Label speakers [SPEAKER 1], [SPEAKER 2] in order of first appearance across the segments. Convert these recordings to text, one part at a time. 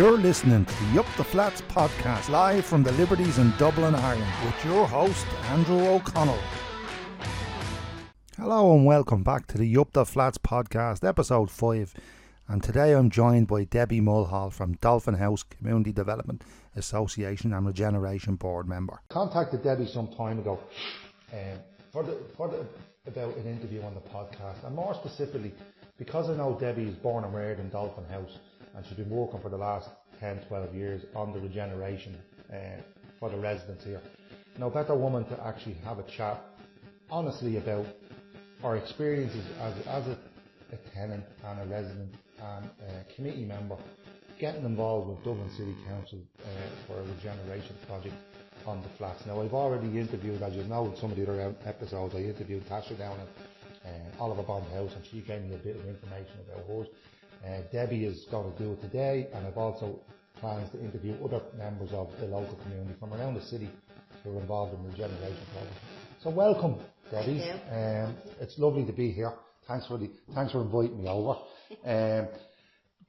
[SPEAKER 1] You're listening to the Up the Flats podcast live from the Liberties in Dublin, Ireland with your host, Andrew O'Connell. Hello and welcome back to the Up the Flats podcast, episode 5. And today I'm joined by Debbie Mulhall from Dolphin House Community Development Association and Regeneration Board member. Contacted Debbie some time ago um, for the, for the, about an interview on the podcast, and more specifically, because I know Debbie is born and reared in Dolphin House, and she's been working for the last 10, 12 years on the regeneration uh, for the residents here. No better woman to actually have a chat honestly about our experiences as, as a, a tenant and a resident and a committee member getting involved with Dublin City Council uh, for a regeneration project on the flats. Now I've already interviewed, as you know, in some of the other episodes, I interviewed Tasha down at uh, Oliver Bond House and she gave me a bit of information about hers. Uh, Debbie is going to do it today and I've also plans to interview other members of the local community from around the city who are involved in the regeneration project. So welcome, Debbie. Um, it's lovely to be here. Thanks for the thanks for inviting me over. Um,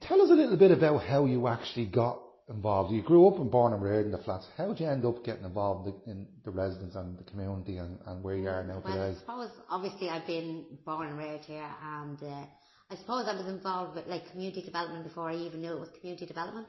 [SPEAKER 1] tell us a little bit about how you actually got involved. You grew up and born and reared in the flats. How did you end up getting involved in the residents and the community and, where you are now
[SPEAKER 2] well,
[SPEAKER 1] today?
[SPEAKER 2] I suppose obviously I've been born and reared here and uh, I suppose I was involved with like community development before I even knew it was community development.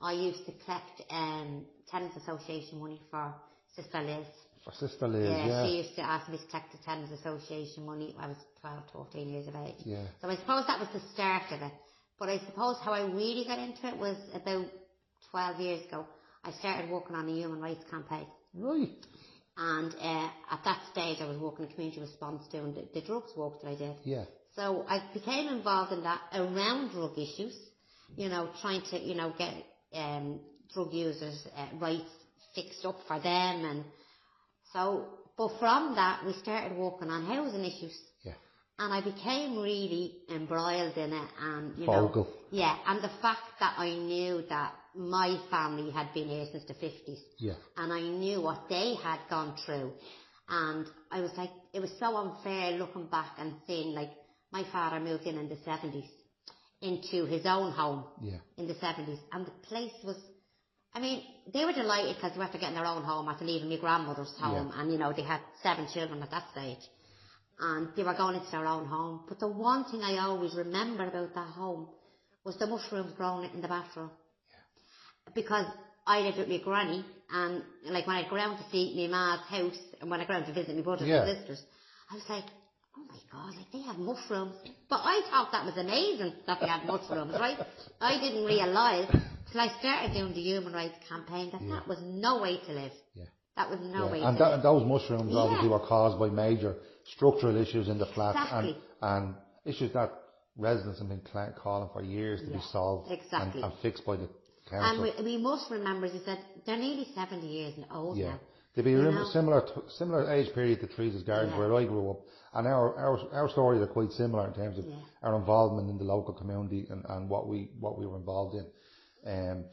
[SPEAKER 2] I used to collect um, tenants association money for Sister Liz.
[SPEAKER 1] For Sister Liz,
[SPEAKER 2] Yeah,
[SPEAKER 1] yeah.
[SPEAKER 2] she used to ask me to collect the tenants association money. when I was 12, 14 years of age.
[SPEAKER 1] Yeah.
[SPEAKER 2] So I suppose that was the start of it. But I suppose how I really got into it was about 12 years ago. I started working on a human rights campaign.
[SPEAKER 1] Right.
[SPEAKER 2] And uh, at that stage I was working in community response doing the, the drugs work that I did.
[SPEAKER 1] Yeah.
[SPEAKER 2] So I became involved in that around drug issues, you know, trying to, you know, get um, drug users' uh, rights fixed up for them. And so, but from that, we started working on housing issues.
[SPEAKER 1] Yeah.
[SPEAKER 2] And I became really embroiled in it and, you
[SPEAKER 1] Focal.
[SPEAKER 2] know, yeah, and the fact that I knew that my family had been here since the 50s
[SPEAKER 1] Yeah.
[SPEAKER 2] and I knew what they had gone through. And I was like, it was so unfair looking back and seeing like my father moved in in the 70s into his own home
[SPEAKER 1] Yeah.
[SPEAKER 2] in the 70s and the place was, I mean, they were delighted because they were after getting their own home after leaving my grandmother's home and you know, they had seven children at that stage and they were going into their own home. But the one thing I always remember about that home was the mushrooms growing in the bathroom because I lived with my granny and like when I'd go around to see my ma's house and when I go around to visit my brothers
[SPEAKER 1] Yeah.
[SPEAKER 2] and sisters, I was like, oh my god, like they have mushrooms. But I thought that was amazing that they had mushrooms, right? I didn't realise till I started doing the human rights campaign that that was no way to live.
[SPEAKER 1] Yeah.
[SPEAKER 2] That was no
[SPEAKER 1] Yeah,
[SPEAKER 2] way
[SPEAKER 1] and,
[SPEAKER 2] to
[SPEAKER 1] that,
[SPEAKER 2] live.
[SPEAKER 1] and those mushrooms obviously were caused by major structural issues in the flat
[SPEAKER 2] Exactly.
[SPEAKER 1] and, and issues that residents have been calling for years to be solved
[SPEAKER 2] exactly.
[SPEAKER 1] and, and fixed by the
[SPEAKER 2] And
[SPEAKER 1] council.
[SPEAKER 2] we, we must remember, as I said, they're nearly 70 years old
[SPEAKER 1] yeah.
[SPEAKER 2] now.
[SPEAKER 1] To be
[SPEAKER 2] You
[SPEAKER 1] rem-
[SPEAKER 2] know?
[SPEAKER 1] similar age period to Teresa's Gardens where I grew up, and our, our our stories are quite similar in terms of our involvement in the local community and, and what we what we were involved in. Um,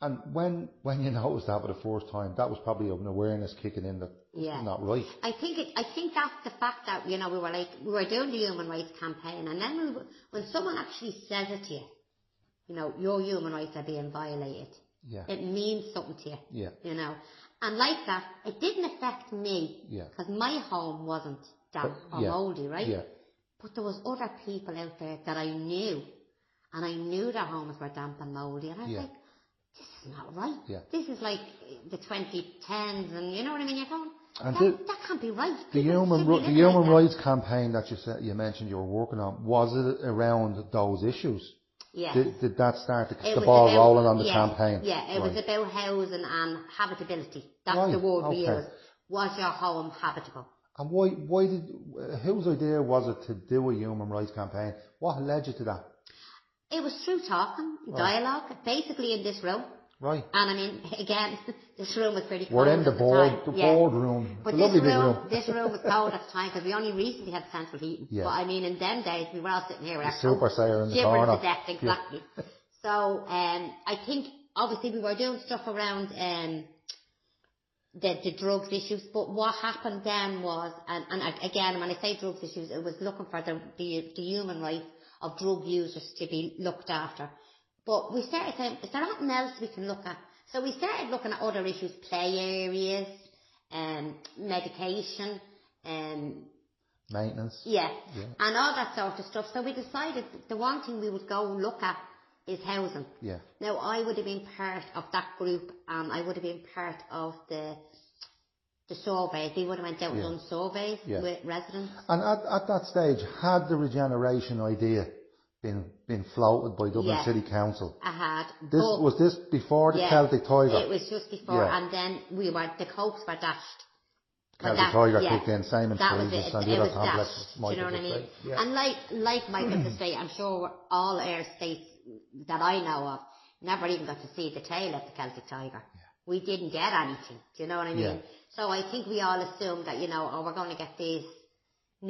[SPEAKER 1] and when when you noticed that for the first time, that was probably an awareness kicking in that it's not right.
[SPEAKER 2] I think it, I think that's the fact that you know we were like we were doing the human rights campaign, and then when someone actually says it to you, you know your human rights are being violated.
[SPEAKER 1] Yeah.
[SPEAKER 2] It means something to you.
[SPEAKER 1] Yeah.
[SPEAKER 2] And like that, it didn't affect me.
[SPEAKER 1] Yeah.
[SPEAKER 2] Because my home wasn't damp
[SPEAKER 1] But-
[SPEAKER 2] or
[SPEAKER 1] yeah,
[SPEAKER 2] mouldy, right?
[SPEAKER 1] yeah.
[SPEAKER 2] But there was other people out there that I knew, and I knew their homes were damp and mouldy, and I was
[SPEAKER 1] Yeah.
[SPEAKER 2] like, this is not right.
[SPEAKER 1] Yeah.
[SPEAKER 2] This is like the 2010s, and you know what I mean? You're going,
[SPEAKER 1] And
[SPEAKER 2] that,
[SPEAKER 1] the-
[SPEAKER 2] that can't be right.
[SPEAKER 1] The
[SPEAKER 2] People
[SPEAKER 1] human
[SPEAKER 2] shouldn't be
[SPEAKER 1] ri- the
[SPEAKER 2] living like
[SPEAKER 1] human
[SPEAKER 2] that.
[SPEAKER 1] rights campaign that you said you mentioned you were working on was it around those issues?
[SPEAKER 2] Yeah.
[SPEAKER 1] Did, did that start to the ball
[SPEAKER 2] about-
[SPEAKER 1] rolling on the
[SPEAKER 2] yeah,
[SPEAKER 1] campaign?
[SPEAKER 2] Yeah, it was
[SPEAKER 1] Right.
[SPEAKER 2] about housing and habitability. That's
[SPEAKER 1] Right,
[SPEAKER 2] the word we
[SPEAKER 1] okay.
[SPEAKER 2] used. Was your home habitable?
[SPEAKER 1] And why why did whose idea was it to do a human rights campaign? What led you to that?
[SPEAKER 2] It was through talking, dialogue, basically in this room.
[SPEAKER 1] Right.
[SPEAKER 2] And I mean, again, this room was pretty cold
[SPEAKER 1] We're in the board
[SPEAKER 2] time.
[SPEAKER 1] the
[SPEAKER 2] Yeah.
[SPEAKER 1] boardroom.
[SPEAKER 2] But
[SPEAKER 1] it's a
[SPEAKER 2] this room,
[SPEAKER 1] big room.
[SPEAKER 2] this room was cold at the time because we only recently had central heating.
[SPEAKER 1] Yeah.
[SPEAKER 2] But I mean, in them days, we were all sitting here
[SPEAKER 1] Superser in the corner.
[SPEAKER 2] to death, exactly. So, um, I think obviously we were doing stuff around um, the, the drugs issues, but what happened then was, and, and again, when I say drugs issues, it was looking for the, the, the human rights of drug users to be looked after. But we started saying, is there nothing else we can look at? So we started looking at other issues, play areas, um, medication, um,
[SPEAKER 1] Maintenance.
[SPEAKER 2] yeah,
[SPEAKER 1] Yeah.
[SPEAKER 2] and all that sort of stuff. So we decided the one thing we would go look at is housing.
[SPEAKER 1] Yeah.
[SPEAKER 2] Now I would have been part of that group and I would have been part of the the surveys. They would have went out and done surveys
[SPEAKER 1] Yeah.
[SPEAKER 2] with residents.
[SPEAKER 1] And at, at that stage, had the regeneration idea been been floated by Dublin
[SPEAKER 2] Yeah.
[SPEAKER 1] City Council?
[SPEAKER 2] I had.
[SPEAKER 1] This
[SPEAKER 2] but-
[SPEAKER 1] was this before the
[SPEAKER 2] yeah,
[SPEAKER 1] Celtic Tiger.
[SPEAKER 2] It was just before
[SPEAKER 1] Yeah.
[SPEAKER 2] and then we were, the copes were dashed.
[SPEAKER 1] Celtic Tiger
[SPEAKER 2] yeah,
[SPEAKER 1] kicked in, Simon
[SPEAKER 2] that was it.
[SPEAKER 1] and
[SPEAKER 2] It
[SPEAKER 1] the other
[SPEAKER 2] was
[SPEAKER 1] complexes.
[SPEAKER 2] dashed. Do you know what I mean?
[SPEAKER 1] Yeah.
[SPEAKER 2] And like like Michael's estate, I'm sure all our states that I know of never even got to see the tail of the Celtic Tiger. We didn't get anything. Do you know what I mean?
[SPEAKER 1] Yeah.
[SPEAKER 2] So I think we all assumed that you know, oh, we're going to get these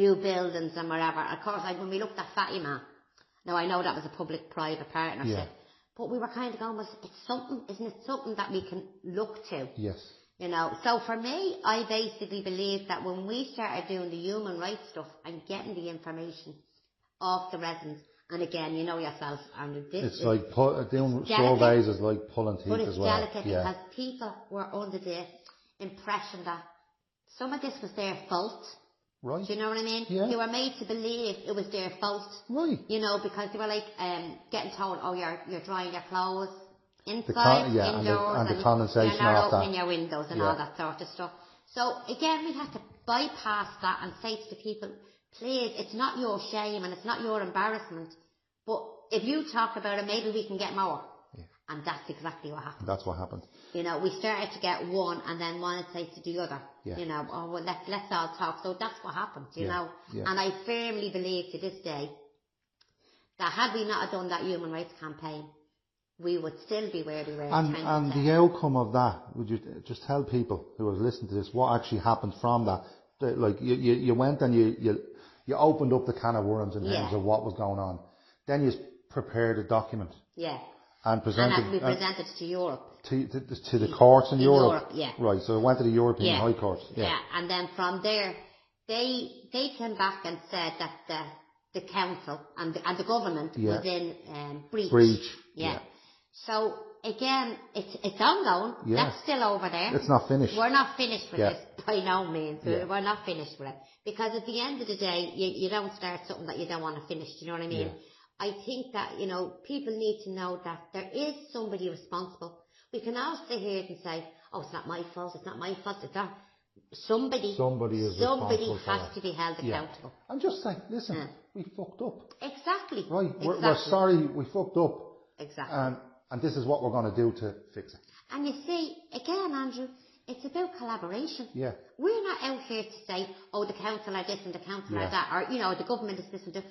[SPEAKER 2] new buildings and whatever. Of course, like when we looked at Fatima, now I know that was a public-private partnership,
[SPEAKER 1] Yeah.
[SPEAKER 2] but we were kind of going, well, it's something, isn't it something that we can look to?
[SPEAKER 1] Yes.
[SPEAKER 2] You know, so for me, I basically believe that when we started doing the human rights stuff and getting the information off the residents, and again, you know yourself, Andrew, this
[SPEAKER 1] It's
[SPEAKER 2] is,
[SPEAKER 1] like pu- uh, doing
[SPEAKER 2] delicate.
[SPEAKER 1] surveys is like pulling teeth
[SPEAKER 2] but it's
[SPEAKER 1] as well.
[SPEAKER 2] delicate
[SPEAKER 1] yeah.
[SPEAKER 2] because people were under the impression that some of this was their fault.
[SPEAKER 1] Right.
[SPEAKER 2] Do you know what I mean?
[SPEAKER 1] Yeah.
[SPEAKER 2] They were made to believe it was their fault.
[SPEAKER 1] Right.
[SPEAKER 2] You know, because they were like um, getting told, oh, you're you're drying your clothes inside,
[SPEAKER 1] con- yeah, and the-
[SPEAKER 2] indoors,
[SPEAKER 1] and the condensation
[SPEAKER 2] you're not
[SPEAKER 1] off that.
[SPEAKER 2] opening your windows and
[SPEAKER 1] Yeah.
[SPEAKER 2] all that sort of stuff. So again, we had to bypass that and say to the people, please, it's not your shame and it's not your embarrassment, but if you talk about it, maybe we can get more. And that's exactly what happened.
[SPEAKER 1] That's what happened.
[SPEAKER 2] You know, we started to get one and then say to the other.
[SPEAKER 1] Yeah.
[SPEAKER 2] You know, oh well let let's all talk. So that's what happened, you
[SPEAKER 1] Yeah,
[SPEAKER 2] know.
[SPEAKER 1] yeah.
[SPEAKER 2] And I firmly believe to this day that had we not done that human rights campaign, we would still be where we were.
[SPEAKER 1] And, and the outcome of that, would you just tell people who are listening to this what actually happened from that? Like you, you, you went and you, you, you opened up the can of worms in
[SPEAKER 2] Yeah.
[SPEAKER 1] terms of what was going on. Then you prepared a document
[SPEAKER 2] yeah.
[SPEAKER 1] And
[SPEAKER 2] And
[SPEAKER 1] presented
[SPEAKER 2] that we
[SPEAKER 1] uh,
[SPEAKER 2] presented to Europe.
[SPEAKER 1] to, to, to the courts in
[SPEAKER 2] In
[SPEAKER 1] Europe.
[SPEAKER 2] Europe, yeah.
[SPEAKER 1] Right, so it went to the European
[SPEAKER 2] Yeah.
[SPEAKER 1] High Court.
[SPEAKER 2] Yeah.
[SPEAKER 1] Yeah.
[SPEAKER 2] And then from there, they they came back and said that the the council and the, and the government
[SPEAKER 1] Yeah.
[SPEAKER 2] was in um, breach.
[SPEAKER 1] Breach,
[SPEAKER 2] Yeah.
[SPEAKER 1] yeah.
[SPEAKER 2] So again, it's it's ongoing.
[SPEAKER 1] Yeah.
[SPEAKER 2] That's still over there.
[SPEAKER 1] It's not finished.
[SPEAKER 2] We're not finished with
[SPEAKER 1] Yeah.
[SPEAKER 2] this by no means.
[SPEAKER 1] Yeah.
[SPEAKER 2] We're not finished with it because at the end of the day, you, you don't start something that you don't want to finish. Do you know what I mean?
[SPEAKER 1] Yeah.
[SPEAKER 2] I think that you know people need to know that there is somebody responsible. We can all sit here and say, "Oh, it's not my fault. It's not my fault." It's not. Somebody,
[SPEAKER 1] Somebody is
[SPEAKER 2] somebody has to be held
[SPEAKER 1] Yeah.
[SPEAKER 2] accountable.
[SPEAKER 1] And just say, listen,
[SPEAKER 2] Yeah.
[SPEAKER 1] we fucked up.
[SPEAKER 2] Exactly.
[SPEAKER 1] Right, we're, we're sorry, we fucked up.
[SPEAKER 2] Exactly.
[SPEAKER 1] And, and this is what we're going to do to fix it.
[SPEAKER 2] And you see, again, Andrew, it's about collaboration.
[SPEAKER 1] Yeah.
[SPEAKER 2] We're not out here to say, oh, the council are this and the council
[SPEAKER 1] Yeah.
[SPEAKER 2] are that, or, you know, the government is this and that.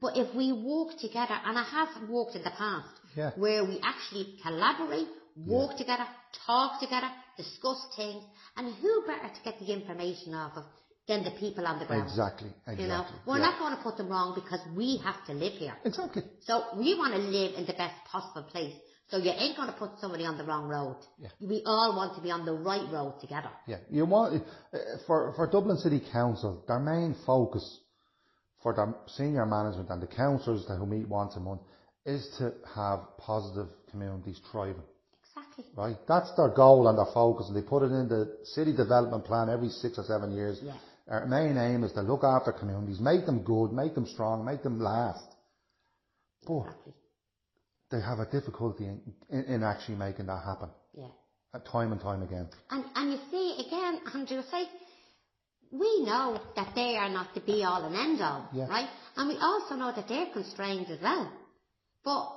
[SPEAKER 2] But if we walk together, and I have walked in the past,
[SPEAKER 1] Yeah.
[SPEAKER 2] where we actually collaborate, work together, talk together, discuss things, and who better to get the information off of than the people on the ground?
[SPEAKER 1] Exactly, exactly.
[SPEAKER 2] You know, we're
[SPEAKER 1] yeah.
[SPEAKER 2] not going to put them wrong because we have to live here.
[SPEAKER 1] Exactly.
[SPEAKER 2] So we want to live in the best possible place. So you ain't going to put somebody on the wrong road.
[SPEAKER 1] Yeah.
[SPEAKER 2] We all want to be on the right road together.
[SPEAKER 1] Yeah. You want, uh, for, for Dublin City Council, their main focus for their senior management and the councillors that who meet once a month is to have positive communities thriving.
[SPEAKER 2] Exactly.
[SPEAKER 1] Right? That's their goal and their focus, and they put it in the city development plan every six or seven years.
[SPEAKER 2] Yeah.
[SPEAKER 1] Our main aim is to look after communities, make them good, make them strong, make them last. But
[SPEAKER 2] Exactly.
[SPEAKER 1] they have a difficulty in, in, in actually making that happen,
[SPEAKER 2] Yeah.
[SPEAKER 1] time and time again.
[SPEAKER 2] And and you see again, Andrew, like we know that they are not the be all and end all,
[SPEAKER 1] Yeah.
[SPEAKER 2] right? And we also know that they're constrained as well. But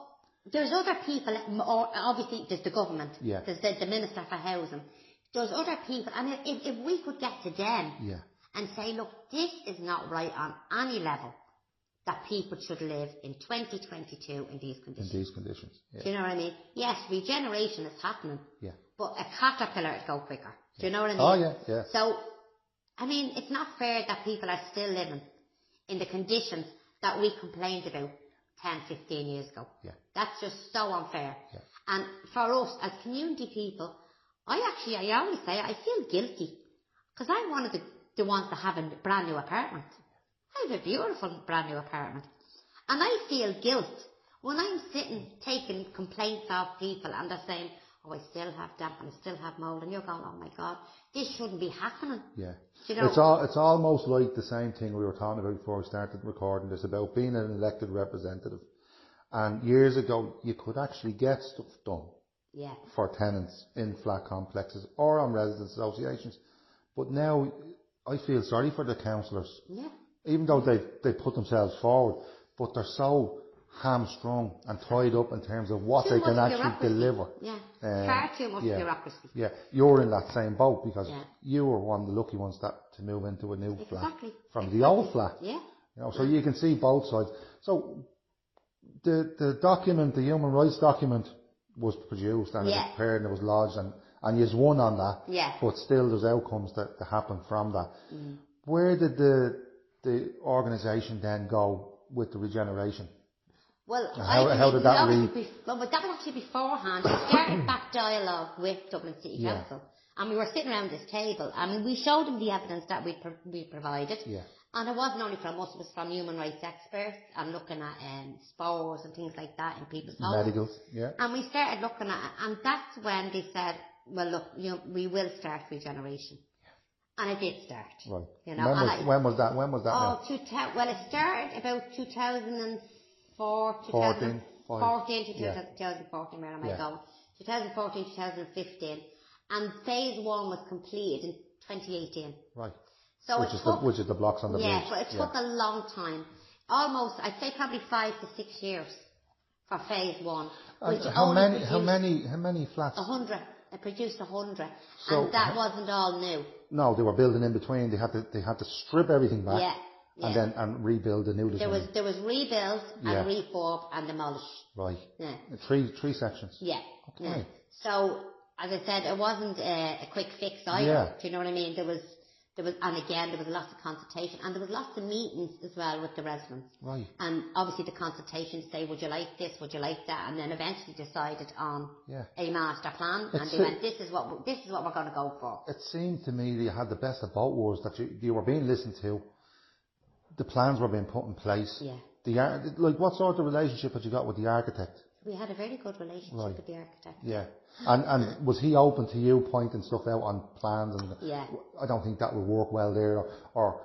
[SPEAKER 2] there's other people, or obviously there's the government,
[SPEAKER 1] Yeah.
[SPEAKER 2] there's the, the Minister for Housing, there's other people, and if, if we could get to them
[SPEAKER 1] Yeah.
[SPEAKER 2] and say, look, this is not right on any level that people should live in 2022 in these conditions.
[SPEAKER 1] In these conditions.
[SPEAKER 2] Do you know what I mean? Yes, regeneration is happening,
[SPEAKER 1] Yeah.
[SPEAKER 2] but a caterpillar would go quicker. Do you know what I oh, mean?
[SPEAKER 1] Oh, yeah, yeah.
[SPEAKER 2] So, I mean, it's not fair that people are still living in the conditions that we complained about 10, 15 years ago.
[SPEAKER 1] Yeah.
[SPEAKER 2] That's just so unfair.
[SPEAKER 1] Yeah.
[SPEAKER 2] And for us as community people, I actually, I always say, I feel guilty because I'm one of the, the ones that have a brand new apartment. I have a beautiful brand new apartment. And I feel guilt When I'm sitting taking complaints off people and they're saying, oh, I still have damp and I still have mold, and you're going, oh my God, this shouldn't be happening.
[SPEAKER 1] Yeah.
[SPEAKER 2] You know-
[SPEAKER 1] It's all, it's almost like the same thing we were talking about before we started recording this about being an elected representative. And years ago, you could actually get stuff done
[SPEAKER 2] Yeah.
[SPEAKER 1] for tenants in flat complexes or on residents associations. But now, I feel sorry for the councillors,
[SPEAKER 2] Yeah.
[SPEAKER 1] even though they they put themselves forward, but they're so hamstrung and tied up in terms of what
[SPEAKER 2] Too
[SPEAKER 1] they can actually deliver.
[SPEAKER 2] Yeah.
[SPEAKER 1] Um,
[SPEAKER 2] Far too much
[SPEAKER 1] yeah.
[SPEAKER 2] bureaucracy.
[SPEAKER 1] Yeah, you're in that same boat because
[SPEAKER 2] Yeah.
[SPEAKER 1] you were one of the lucky ones that to move into a new
[SPEAKER 2] Exactly.
[SPEAKER 1] flat from the old flat.
[SPEAKER 2] Yeah.
[SPEAKER 1] You know, so you can see both sides. So the the document, the human rights document, was produced and it was prepared and it was lodged and and you've won on that.
[SPEAKER 2] Yeah.
[SPEAKER 1] But still, there's outcomes that, that happen from that.
[SPEAKER 2] Mm.
[SPEAKER 1] Where did the the organisation then go with the regeneration?
[SPEAKER 2] Well,
[SPEAKER 1] how-
[SPEAKER 2] I
[SPEAKER 1] how did that read?
[SPEAKER 2] obviously bef- well, but that was actually beforehand. We started back dialogue with Dublin City
[SPEAKER 1] Yeah.
[SPEAKER 2] Council, and we were sitting around this table, and we showed them the evidence that we pro- we provided.
[SPEAKER 1] Yeah.
[SPEAKER 2] And it wasn't only from us; it was from human rights experts and looking at um, spores and things like that in people's homes.
[SPEAKER 1] Medicals, yeah.
[SPEAKER 2] And we started looking at it, and that's when they said, "Well, look, you know, we will start regeneration," and it did start.
[SPEAKER 1] Right.
[SPEAKER 2] You know,
[SPEAKER 1] when, was,
[SPEAKER 2] I-
[SPEAKER 1] when was that? When was that?
[SPEAKER 2] Oh,
[SPEAKER 1] now?
[SPEAKER 2] well, it started about 2004,
[SPEAKER 1] 14,
[SPEAKER 2] 2014 to
[SPEAKER 1] yeah.
[SPEAKER 2] 2014, where am I
[SPEAKER 1] Yeah.
[SPEAKER 2] going? 2014, 2015. And phase one was completed in 2018.
[SPEAKER 1] Right.
[SPEAKER 2] So
[SPEAKER 1] which
[SPEAKER 2] it
[SPEAKER 1] is
[SPEAKER 2] took,
[SPEAKER 1] the which is the blocks on the
[SPEAKER 2] yeah,
[SPEAKER 1] bridge.
[SPEAKER 2] but it took a long time. Almost, I'd say probably five to six years for phase one.
[SPEAKER 1] And
[SPEAKER 2] Which
[SPEAKER 1] how many? How many? How many flats?
[SPEAKER 2] A hundred. It produced a hundred.
[SPEAKER 1] So-
[SPEAKER 2] and that wasn't all new.
[SPEAKER 1] No, they were building in between. They had to they had to strip everything back
[SPEAKER 2] Yeah. yeah.
[SPEAKER 1] and then and rebuild the new design.
[SPEAKER 2] there was, there was rebuild
[SPEAKER 1] Yeah.
[SPEAKER 2] and refurb and demolish.
[SPEAKER 1] right.
[SPEAKER 2] Yeah.
[SPEAKER 1] Three three sections.
[SPEAKER 2] Yeah.
[SPEAKER 1] Okay.
[SPEAKER 2] yeah. So, as I said, it wasn't a, a quick fix either.
[SPEAKER 1] Yeah.
[SPEAKER 2] Do you know what I mean? There was, there was, and again, there was lots of consultation, and there was lots of meetings as well with the residents.
[SPEAKER 1] Right.
[SPEAKER 2] And obviously, the consultations say, "Would you like this? Would you like that?" And then eventually decided on
[SPEAKER 1] Yeah.
[SPEAKER 2] a master plan, and they went, "This is what this is what we're going to go for."
[SPEAKER 1] It seemed to me that you had the best of both worlds. That you you were being listened to. The plans were being put in place.
[SPEAKER 2] Yeah.
[SPEAKER 1] The ar- like what sort of relationship had you got with the architect?
[SPEAKER 2] We had a very good relationship
[SPEAKER 1] Right.
[SPEAKER 2] with the architect.
[SPEAKER 1] Yeah. And and was he open to you pointing stuff out on plans and
[SPEAKER 2] Yeah.
[SPEAKER 1] I don't think that would work well there or, or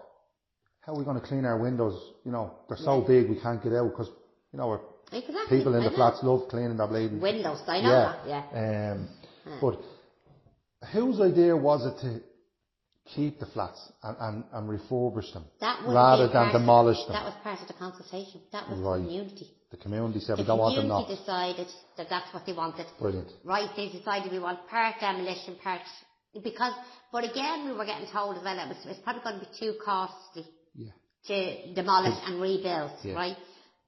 [SPEAKER 1] how are we going to clean our windows? You know, they're so
[SPEAKER 2] Yeah.
[SPEAKER 1] big we can't get out because you know we're
[SPEAKER 2] Exactly.
[SPEAKER 1] people in
[SPEAKER 2] I
[SPEAKER 1] the
[SPEAKER 2] know.
[SPEAKER 1] flats love cleaning their bleeding.
[SPEAKER 2] Windows, I know that. Yeah.
[SPEAKER 1] Um, but whose idea was it to keep the flats and, and, and refurbish them
[SPEAKER 2] That
[SPEAKER 1] rather than demolish them?
[SPEAKER 2] That was part of the consultation. That was
[SPEAKER 1] Right.
[SPEAKER 2] the community.
[SPEAKER 1] the community said
[SPEAKER 2] The
[SPEAKER 1] we don't want them
[SPEAKER 2] community decided that that's what they wanted.
[SPEAKER 1] Brilliant.
[SPEAKER 2] Right, they decided we want part demolition, part because. But again, we were getting told as well it was it's probably going to be too costly
[SPEAKER 1] Yeah.
[SPEAKER 2] to demolish and rebuild,
[SPEAKER 1] Yeah.
[SPEAKER 2] right?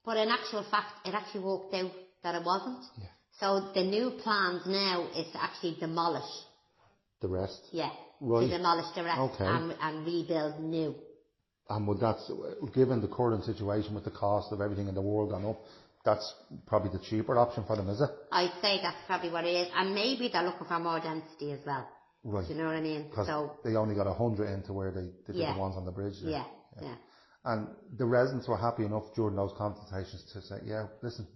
[SPEAKER 2] But in actual fact, it actually worked out that it wasn't.
[SPEAKER 1] Yeah.
[SPEAKER 2] So the new plans now is to actually demolish,
[SPEAKER 1] The rest.
[SPEAKER 2] yeah,
[SPEAKER 1] Right.
[SPEAKER 2] to demolish the rest
[SPEAKER 1] Okay.
[SPEAKER 2] and, and rebuild new.
[SPEAKER 1] And would that, given the current situation with the cost of everything in the world gone up, that's probably the cheaper option for them, is it?
[SPEAKER 2] I'd say that's probably what it is, and maybe they're looking for more density as well.
[SPEAKER 1] Right.
[SPEAKER 2] Do you know what I mean?
[SPEAKER 1] Because
[SPEAKER 2] So
[SPEAKER 1] they only got a hundred into where they, they did
[SPEAKER 2] Yeah.
[SPEAKER 1] the ones on the bridge. there.
[SPEAKER 2] yeah, yeah.
[SPEAKER 1] And the residents were happy enough during those consultations to say, yeah, listen,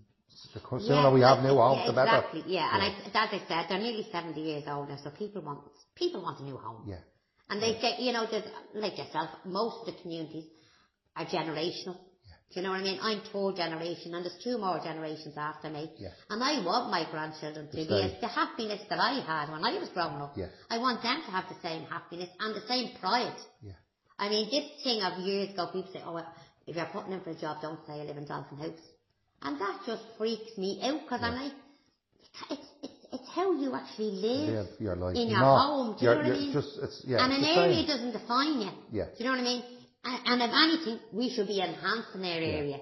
[SPEAKER 1] the co- sooner
[SPEAKER 2] Yeah,
[SPEAKER 1] we have homes,
[SPEAKER 2] yeah,
[SPEAKER 1] the better.
[SPEAKER 2] Exactly, yeah. And I, as I said, they're nearly 70 years old now, so people want, people want a new home.
[SPEAKER 1] Yeah.
[SPEAKER 2] And they say, you know, like yourself, most of the communities are generational. Yeah. Do you know what I mean? I'm third generation and there's two more generations after me.
[SPEAKER 1] Yeah.
[SPEAKER 2] And I want my grandchildren to be the happiness that I had when I was growing up.
[SPEAKER 1] Yeah.
[SPEAKER 2] I want them to have the same happiness and the same pride.
[SPEAKER 1] Yeah.
[SPEAKER 2] I mean, this thing of years ago, people say, oh, well, if you're putting in for a job, don't say I live in Dolphin House. And that just freaks me out because I'm like, it's, it's, it's how you actually live
[SPEAKER 1] Live your life.
[SPEAKER 2] in your
[SPEAKER 1] Not-
[SPEAKER 2] home. Do you know what I mean?
[SPEAKER 1] Just, it's, yeah,
[SPEAKER 2] and an area
[SPEAKER 1] same.
[SPEAKER 2] doesn't define you.
[SPEAKER 1] Yeah.
[SPEAKER 2] Do you know what I mean? And, and if anything, we should be enhancing our area.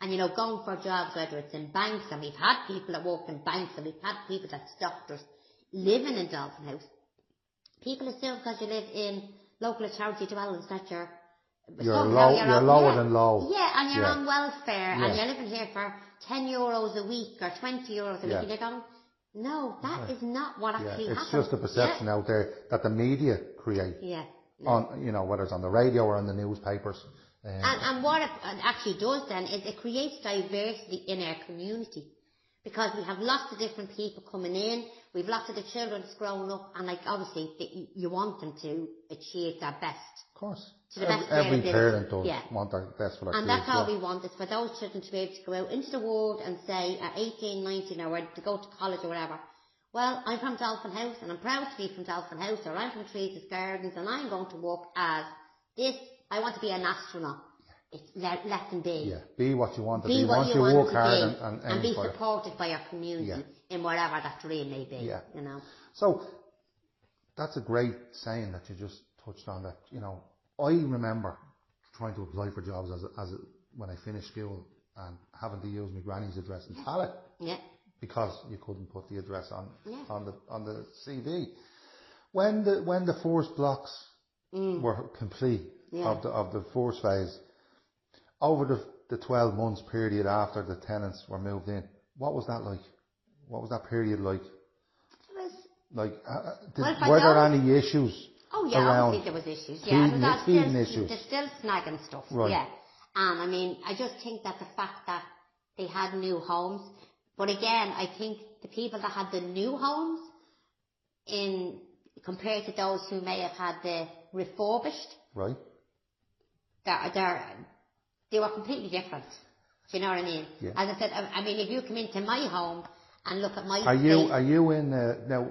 [SPEAKER 2] And you know, going for jobs, whether it's in banks, and we've had people that work in banks, and we've had people that's doctors living in Dolphin House. People assume because you live in local authority dwellings that you're
[SPEAKER 1] You're low- you're
[SPEAKER 2] on-
[SPEAKER 1] lower
[SPEAKER 2] yeah.
[SPEAKER 1] than low.
[SPEAKER 2] Yeah, and you're
[SPEAKER 1] Yeah.
[SPEAKER 2] on welfare,
[SPEAKER 1] Yeah.
[SPEAKER 2] and you're living here for ten euros a week or twenty euros a week,
[SPEAKER 1] Yeah.
[SPEAKER 2] and you're going, no, that is not what
[SPEAKER 1] Yeah,
[SPEAKER 2] actually
[SPEAKER 1] it's
[SPEAKER 2] happens.
[SPEAKER 1] just a perception out there that the media create
[SPEAKER 2] Yeah.
[SPEAKER 1] on, you know, whether it's on the radio or on the newspapers. Um,
[SPEAKER 2] And, and what it actually does then is it creates diversity in our community. Because we have lots of different people coming in, we've lots of the children that's growing up, and like obviously the, you- want them to achieve their best.
[SPEAKER 1] of course.
[SPEAKER 2] To the
[SPEAKER 1] every,
[SPEAKER 2] best of
[SPEAKER 1] every parent does
[SPEAKER 2] Yeah.
[SPEAKER 1] want their best for their
[SPEAKER 2] And that's all we want is for those children to be able to go out into the world and say at 18, 19 or to go to college or whatever, well, I'm from Dolphin House and I'm proud to be from Dolphin House or I'm from Teresa's Gardens and I'm going to work as this, I want to be an astronaut. It's let, let them be.
[SPEAKER 1] Yeah, be what you want to
[SPEAKER 2] Be
[SPEAKER 1] be.
[SPEAKER 2] what
[SPEAKER 1] Once
[SPEAKER 2] you
[SPEAKER 1] you
[SPEAKER 2] want
[SPEAKER 1] work
[SPEAKER 2] to
[SPEAKER 1] hard
[SPEAKER 2] be
[SPEAKER 1] and, and, aim
[SPEAKER 2] be
[SPEAKER 1] it.
[SPEAKER 2] supported by your community
[SPEAKER 1] Yeah.
[SPEAKER 2] in whatever that dream may be.
[SPEAKER 1] Yeah.
[SPEAKER 2] You know.
[SPEAKER 1] So that's a great saying that you just touched on. That you know, I remember trying to apply for jobs as a, as a, when I finished school and having to use my granny's address in Tallaght
[SPEAKER 2] Yeah.
[SPEAKER 1] because you couldn't put the address on
[SPEAKER 2] Yeah.
[SPEAKER 1] on the on the CV. When the when the first blocks
[SPEAKER 2] Mm.
[SPEAKER 1] were complete
[SPEAKER 2] Yeah.
[SPEAKER 1] of the of the first phase, over the the twelve months period after the tenants were moved in, what was that like? What was that period like?
[SPEAKER 2] Was,
[SPEAKER 1] Like, uh, uh, did,
[SPEAKER 2] Well,
[SPEAKER 1] were there any issues?
[SPEAKER 2] oh yeah,
[SPEAKER 1] around
[SPEAKER 2] there was issues. Yeah,
[SPEAKER 1] feeding- feeding
[SPEAKER 2] still,
[SPEAKER 1] issues.
[SPEAKER 2] There's still snagging stuff.
[SPEAKER 1] Right.
[SPEAKER 2] Yeah. And I mean, I just think that the fact that they had new homes, but again, I think the people that had the new homes in compared to those who may have had the refurbished,
[SPEAKER 1] right?
[SPEAKER 2] they're, they're, they were completely different. Do you know what I mean?
[SPEAKER 1] Yeah.
[SPEAKER 2] As I said, I, I mean, if you come into my home and look at my
[SPEAKER 1] Are you are you in uh, now?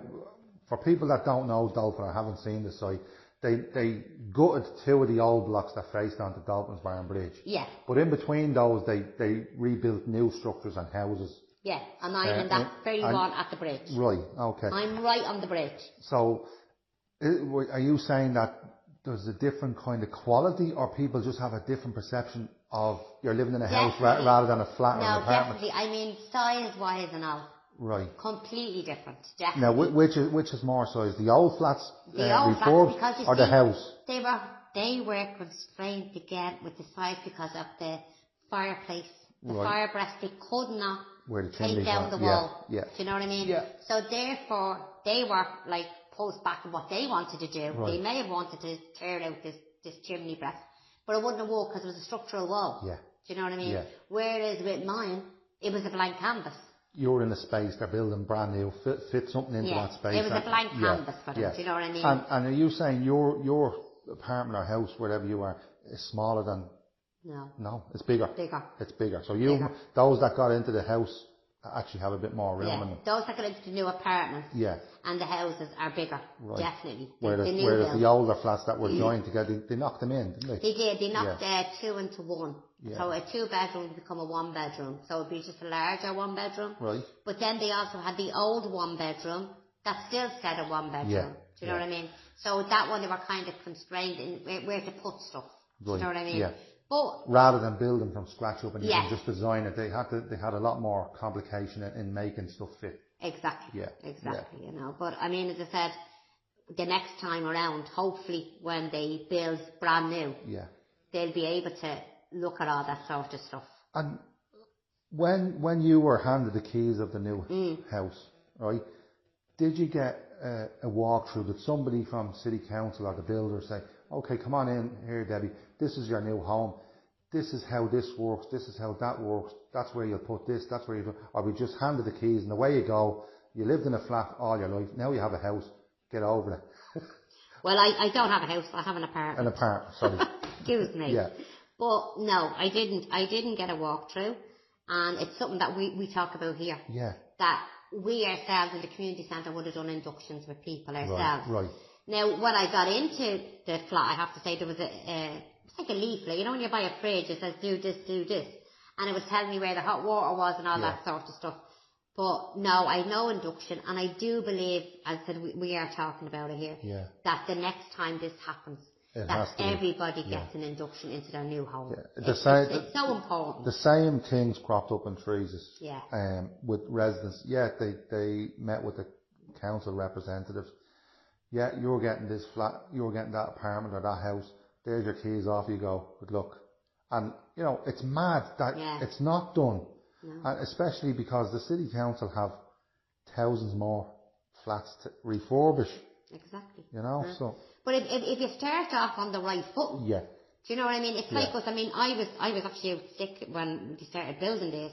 [SPEAKER 1] For people that don't know Dolphin or haven't seen the site, they they gutted two of the old blocks that faced onto Dolphin's Barn Bridge.
[SPEAKER 2] yeah,
[SPEAKER 1] But in between those, they they rebuilt new structures and houses.
[SPEAKER 2] yeah, and I'm
[SPEAKER 1] Uh,
[SPEAKER 2] in that very
[SPEAKER 1] and-
[SPEAKER 2] one at the bridge.
[SPEAKER 1] Right. Okay.
[SPEAKER 2] I'm right on the bridge.
[SPEAKER 1] So, are you saying that there's a different kind of quality, or people just have a different perception of you're living in a house ra- rather than a flat or an apartment?
[SPEAKER 2] definitely. I mean, size-wise and all,
[SPEAKER 1] Right.
[SPEAKER 2] completely different. Definitely.
[SPEAKER 1] Now, whi- which is which is more size, the old flats
[SPEAKER 2] The
[SPEAKER 1] uh,
[SPEAKER 2] old flats,
[SPEAKER 1] refurbed
[SPEAKER 2] because you
[SPEAKER 1] or the
[SPEAKER 2] see-
[SPEAKER 1] house?
[SPEAKER 2] They were they were constrained again with the size because of the fireplace. The
[SPEAKER 1] Right.
[SPEAKER 2] fire breast they could not
[SPEAKER 1] Where the
[SPEAKER 2] take
[SPEAKER 1] chimneys
[SPEAKER 2] down
[SPEAKER 1] are.
[SPEAKER 2] the
[SPEAKER 1] Yeah,
[SPEAKER 2] wall.
[SPEAKER 1] yeah.
[SPEAKER 2] Do you know what I mean?
[SPEAKER 1] Yeah.
[SPEAKER 2] So therefore they were like pushed back on what they wanted to do.
[SPEAKER 1] Right.
[SPEAKER 2] They may have wanted to tear out this, this chimney breast, but it wouldn't have worked because it was a structural wall.
[SPEAKER 1] Yeah.
[SPEAKER 2] Do you know what I mean?
[SPEAKER 1] Yeah.
[SPEAKER 2] Whereas with mine, it was a blank canvas.
[SPEAKER 1] You're in a space they're building brand new, fit, fit something into
[SPEAKER 2] Yeah,
[SPEAKER 1] that space.
[SPEAKER 2] it was a blank
[SPEAKER 1] yeah,
[SPEAKER 2] canvas for them,
[SPEAKER 1] yeah.
[SPEAKER 2] do you know what I mean?
[SPEAKER 1] And, and are you saying your your apartment or house, wherever you are, is smaller than?
[SPEAKER 2] No,
[SPEAKER 1] No, it's bigger.
[SPEAKER 2] bigger.
[SPEAKER 1] It's bigger. So you,
[SPEAKER 2] Bigger.
[SPEAKER 1] those that got into the house, actually have a bit more room
[SPEAKER 2] Yeah,
[SPEAKER 1] in them.
[SPEAKER 2] those that got into the new apartments
[SPEAKER 1] Yeah.
[SPEAKER 2] and the houses are bigger,
[SPEAKER 1] Right.
[SPEAKER 2] definitely. The,
[SPEAKER 1] Whereas,
[SPEAKER 2] the
[SPEAKER 1] whereas the older flats that were joined together, they, they knocked them in, didn't they?
[SPEAKER 2] They did. They knocked uh, two into one.
[SPEAKER 1] Yeah.
[SPEAKER 2] So a two bedroom would become a one bedroom. So it'd be just a larger one bedroom.
[SPEAKER 1] Right.
[SPEAKER 2] But then they also had the old one bedroom that still said a one bedroom.
[SPEAKER 1] Yeah,
[SPEAKER 2] Do you know
[SPEAKER 1] yeah.
[SPEAKER 2] what I mean? So that one they were kind of constrained in where, where to put stuff. Do you know what I mean?
[SPEAKER 1] yeah.
[SPEAKER 2] But
[SPEAKER 1] Rather than building from scratch up and
[SPEAKER 2] Yes.
[SPEAKER 1] just design it, they had to, they had a lot more complication in, in making stuff fit.
[SPEAKER 2] Exactly.
[SPEAKER 1] Yeah,
[SPEAKER 2] Exactly. You know, but I mean, as I said, the next time around, hopefully, when they build brand new,
[SPEAKER 1] Yeah.
[SPEAKER 2] they'll be able to look at all that sort of stuff.
[SPEAKER 1] And when when you were handed the keys of the new
[SPEAKER 2] Mm.
[SPEAKER 1] house, right? Did you get a, a walkthrough? Did somebody from city council or the builder say, "Okay, come on in here, Debbie. This is your new home. This is how this works. This is how that works. That's where you'll put this. That's where you." Do. Or we just handed the keys and away you go. You lived in a flat all your life. Now you have a house. Get over it.
[SPEAKER 2] Well, I, I don't have a house, I have an apartment.
[SPEAKER 1] An apartment. Sorry.
[SPEAKER 2] Excuse me.
[SPEAKER 1] Yeah.
[SPEAKER 2] But no, I didn't. I didn't get a walkthrough, and it's something that we, we talk about here.
[SPEAKER 1] Yeah.
[SPEAKER 2] That we ourselves in the community centre would have done inductions with people
[SPEAKER 1] Right.
[SPEAKER 2] ourselves.
[SPEAKER 1] Right.
[SPEAKER 2] Now, when I got into the flat, I have to say there was a, a it's like a leaflet. You know, when you buy a fridge, it says do this, do this, and it was telling me where the hot water was and all
[SPEAKER 1] Yeah.
[SPEAKER 2] that sort of stuff. But no, I know induction, and I do believe, as I said, we, we are talking about it here,
[SPEAKER 1] Yeah.
[SPEAKER 2] that the next time this happens,
[SPEAKER 1] It
[SPEAKER 2] that
[SPEAKER 1] to be.
[SPEAKER 2] everybody
[SPEAKER 1] Yeah.
[SPEAKER 2] gets an induction into their new home.
[SPEAKER 1] Yeah. The
[SPEAKER 2] It's,
[SPEAKER 1] same-
[SPEAKER 2] it's, it's so important.
[SPEAKER 1] The same things cropped up in Trees.
[SPEAKER 2] Yeah.
[SPEAKER 1] Um, with residents. Yeah, they, they met with the council representatives. Yeah, you're getting this flat, you're getting that apartment or that house. There's your keys, off you go. Good luck. And, you know, it's mad that
[SPEAKER 2] Yeah.
[SPEAKER 1] it's not done.
[SPEAKER 2] No.
[SPEAKER 1] And especially because the city council have thousands more flats to refurbish,
[SPEAKER 2] exactly.
[SPEAKER 1] you know,
[SPEAKER 2] Yeah.
[SPEAKER 1] so,
[SPEAKER 2] But if, if, if you start off on the right foot.
[SPEAKER 1] yeah,
[SPEAKER 2] Do you know what I mean? It's
[SPEAKER 1] Yeah.
[SPEAKER 2] like us. I mean, I was I was actually sick when we started building this,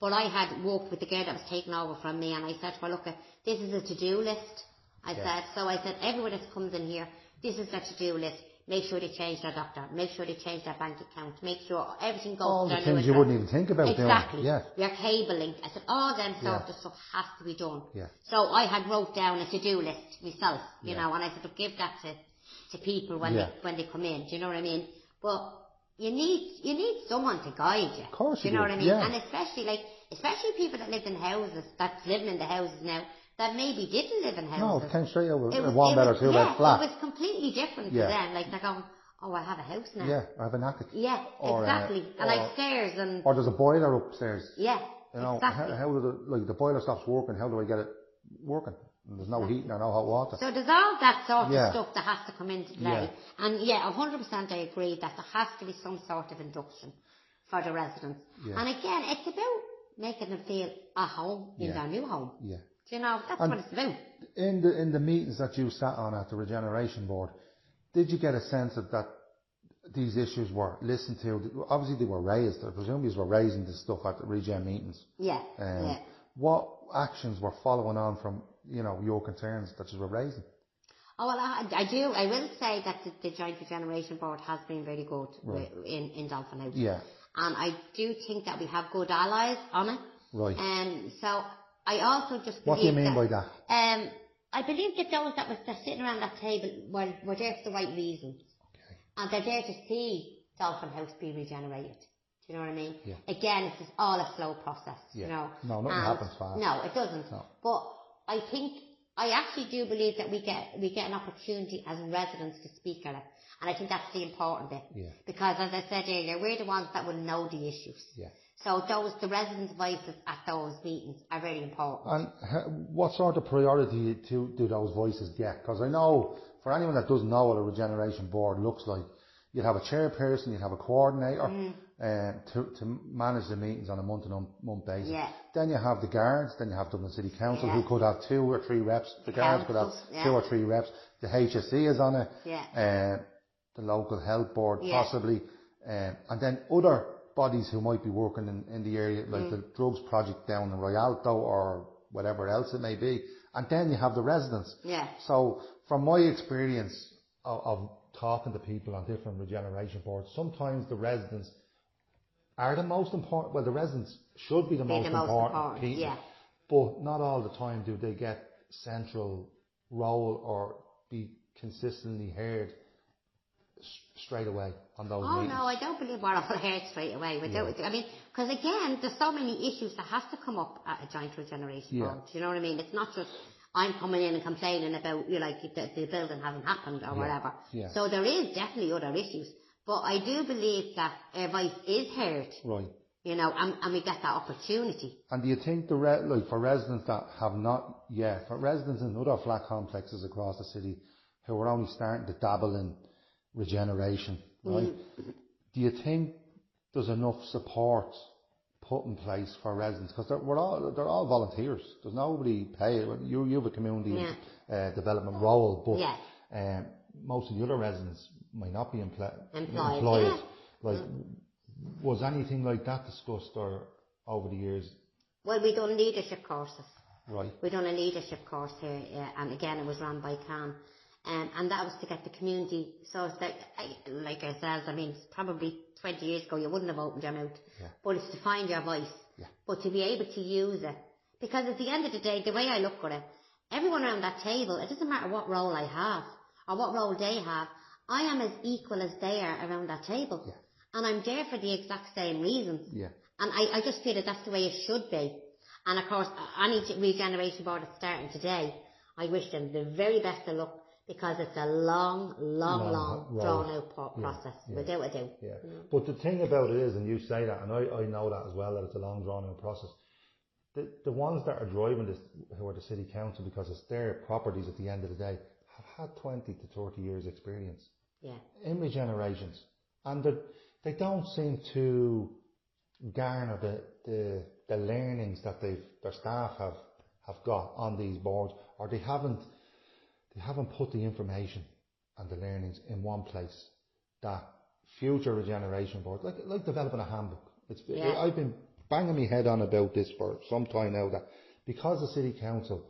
[SPEAKER 2] but I had worked with the girl that was taken over from me, and I said well, look, uh, this is a to-do list. I
[SPEAKER 1] Yeah.
[SPEAKER 2] said, so I said, everyone that comes in here, this is their to-do list. Make sure they change their doctor. Make sure they change their bank account. Make sure everything goes
[SPEAKER 1] All
[SPEAKER 2] to
[SPEAKER 1] the things you wouldn't even think about doing.
[SPEAKER 2] Exactly.
[SPEAKER 1] Yeah.
[SPEAKER 2] Your cable link. I said, all them
[SPEAKER 1] Yeah.
[SPEAKER 2] sort of stuff has to be done.
[SPEAKER 1] Yeah.
[SPEAKER 2] So I had wrote down a to-do list myself, you
[SPEAKER 1] Yeah.
[SPEAKER 2] know, and I said, "Look, give that to, to people when
[SPEAKER 1] Yeah.
[SPEAKER 2] they when they come in. Do you know what I mean? But you need you need someone to guide you.
[SPEAKER 1] Of course
[SPEAKER 2] do
[SPEAKER 1] you
[SPEAKER 2] you know
[SPEAKER 1] do,
[SPEAKER 2] what I mean?
[SPEAKER 1] yeah.
[SPEAKER 2] And especially like especially people that live in houses that's living in the houses now that maybe didn't live in
[SPEAKER 1] No,
[SPEAKER 2] houses.
[SPEAKER 1] it came straight over
[SPEAKER 2] It
[SPEAKER 1] a
[SPEAKER 2] was-
[SPEAKER 1] one
[SPEAKER 2] it
[SPEAKER 1] bed or two
[SPEAKER 2] yeah,
[SPEAKER 1] bed flat.
[SPEAKER 2] It was completely different
[SPEAKER 1] Yeah.
[SPEAKER 2] to them. Like they're going, oh, I have a house now.
[SPEAKER 1] Yeah, I have an attic.
[SPEAKER 2] Yeah,
[SPEAKER 1] Or, uh,
[SPEAKER 2] exactly. and
[SPEAKER 1] or-
[SPEAKER 2] like stairs and
[SPEAKER 1] Or there's a boiler upstairs.
[SPEAKER 2] yeah,
[SPEAKER 1] You know,
[SPEAKER 2] exactly.
[SPEAKER 1] how, how do the, like the boiler stops working, how do I get it working? And there's no heating or no hot water.
[SPEAKER 2] So there's all that sort
[SPEAKER 1] Yeah.
[SPEAKER 2] of stuff that has to come into play.
[SPEAKER 1] Yeah.
[SPEAKER 2] And yeah, 100% I agree that there has to be some sort of induction for the residents.
[SPEAKER 1] Yeah.
[SPEAKER 2] And again, it's about making them feel at home in their new home.
[SPEAKER 1] Yeah.
[SPEAKER 2] Do you know, that's
[SPEAKER 1] And-
[SPEAKER 2] what it's about.
[SPEAKER 1] In the in the meetings that you sat on at the regeneration board, did you get a sense of that these issues were listened to? Obviously, they were raised. I presume you were raising this stuff at the regen meetings.
[SPEAKER 2] Yeah,
[SPEAKER 1] Um,
[SPEAKER 2] yeah.
[SPEAKER 1] What actions were following on from you know your concerns that you were raising?
[SPEAKER 2] Oh, well, I, I do, I will say that the, the Joint Regeneration Board has been very good
[SPEAKER 1] Right.
[SPEAKER 2] in, in Dolphin House.
[SPEAKER 1] Yeah.
[SPEAKER 2] And I do think that we have good allies on it.
[SPEAKER 1] Right.
[SPEAKER 2] Um, so I also just
[SPEAKER 1] What do you mean by
[SPEAKER 2] that,
[SPEAKER 1] that?
[SPEAKER 2] Um, I believe that those that were that sitting around that table were, were there for the right reasons.
[SPEAKER 1] Okay.
[SPEAKER 2] And they're there to see Dolphin House be regenerated. Do you know what I mean?
[SPEAKER 1] Yeah.
[SPEAKER 2] Again, it's just all a slow process,
[SPEAKER 1] Yeah.
[SPEAKER 2] you know.
[SPEAKER 1] No, nothing
[SPEAKER 2] And-
[SPEAKER 1] happens fast.
[SPEAKER 2] No, it doesn't.
[SPEAKER 1] No.
[SPEAKER 2] But I think, I actually do believe that we get, we get an opportunity as residents to speak on it. And I think that's the important bit.
[SPEAKER 1] Yeah.
[SPEAKER 2] Because as I said earlier, we're the ones that will know the issues.
[SPEAKER 1] Yeah.
[SPEAKER 2] So those, the residents' voices at those meetings are very important.
[SPEAKER 1] And what sort of priority to do those voices get? Because I know for anyone that doesn't know what a regeneration board looks like, you'd have a chairperson, you'd have a coordinator
[SPEAKER 2] Mm.
[SPEAKER 1] uh, to, to manage the meetings on a month to month basis.
[SPEAKER 2] Yeah.
[SPEAKER 1] Then you have the guards, then you have Dublin City Council who could have two or three reps. The guards could have
[SPEAKER 2] Councils, yeah.
[SPEAKER 1] two or three reps. The HSE is on it.
[SPEAKER 2] Yeah.
[SPEAKER 1] Uh, the local health board
[SPEAKER 2] Yeah.
[SPEAKER 1] possibly. Um, and then other bodies who might be working in, in the area, like
[SPEAKER 2] Mm.
[SPEAKER 1] the drugs project down in Rialto or whatever else it may be. And then you have the residents.
[SPEAKER 2] Yeah.
[SPEAKER 1] So from my experience of, of talking to people on different regeneration boards, sometimes the residents are the most important, well the residents should be the, most,
[SPEAKER 2] the most
[SPEAKER 1] important,
[SPEAKER 2] important,
[SPEAKER 1] people,
[SPEAKER 2] yeah.
[SPEAKER 1] but not all the time do they get central role or be consistently heard straight away on those
[SPEAKER 2] Oh no, I don't believe we're all heard straight away. Without, I mean, because again, there's so many issues that has to come up at a joint regeneration
[SPEAKER 1] Yeah.
[SPEAKER 2] board. Do you know what I mean? It's not just I'm coming in and complaining about you know, like the, the building hasn't happened or whatever.
[SPEAKER 1] yeah.
[SPEAKER 2] So there is definitely other issues, but I do believe that our voice is heard.
[SPEAKER 1] Right.
[SPEAKER 2] You know, and, and we get that opportunity.
[SPEAKER 1] And do you think the re- like for residents that have not yet, for residents in other flat complexes across the city who are only starting to dabble in regeneration, right? Do you think there's enough support put in place for residents? Because they're, we're all, they're all volunteers. There's nobody paid. Well, You, you have a community
[SPEAKER 2] Yeah.
[SPEAKER 1] uh, development role, but um, most of the other residents might not be empl-
[SPEAKER 2] Employed, yeah.
[SPEAKER 1] Like, was anything like that discussed or over the years?
[SPEAKER 2] Well, we done leadership courses.
[SPEAKER 1] Right.
[SPEAKER 2] We done a leadership course here, uh, and again, it was run by CAN. Um, and that was to get the community, so it's like, I, like ourselves, I mean, probably 20 years ago, you wouldn't have opened your mouth.
[SPEAKER 1] Yeah.
[SPEAKER 2] But it's to find your voice.
[SPEAKER 1] Yeah.
[SPEAKER 2] But to be able to use it. Because at the end of the day, the way I look at it, everyone around that table, it doesn't matter what role I have, or what role they have, I am as equal as they are around that table.
[SPEAKER 1] Yeah.
[SPEAKER 2] And I'm there for the exact same reasons.
[SPEAKER 1] Yeah.
[SPEAKER 2] And I, I just feel that that's the way it should be. And of course, any regeneration board that's starting today, I wish them the very best of luck because it's a long, long,
[SPEAKER 1] Long
[SPEAKER 2] long, drawn out
[SPEAKER 1] Yeah,
[SPEAKER 2] process,
[SPEAKER 1] yeah.
[SPEAKER 2] without a doubt.
[SPEAKER 1] Yeah. Mm. But the thing about it is, and you say that, and I, I know that as well, that it's a long drawn out process. The, the ones that are driving this, who are the city council, because it's their properties at the end of the day, have had 20 to 30 years experience
[SPEAKER 2] Yeah.
[SPEAKER 1] in regenerations. And they they don't seem to garner the, the, the learnings that they've, their staff have, have got on these boards, or they haven't, they haven't put the information and the learnings in one place that future regeneration boards, like like developing a handbook. It's
[SPEAKER 2] Yeah.
[SPEAKER 1] I've been banging my head on about this for some time now that because the city council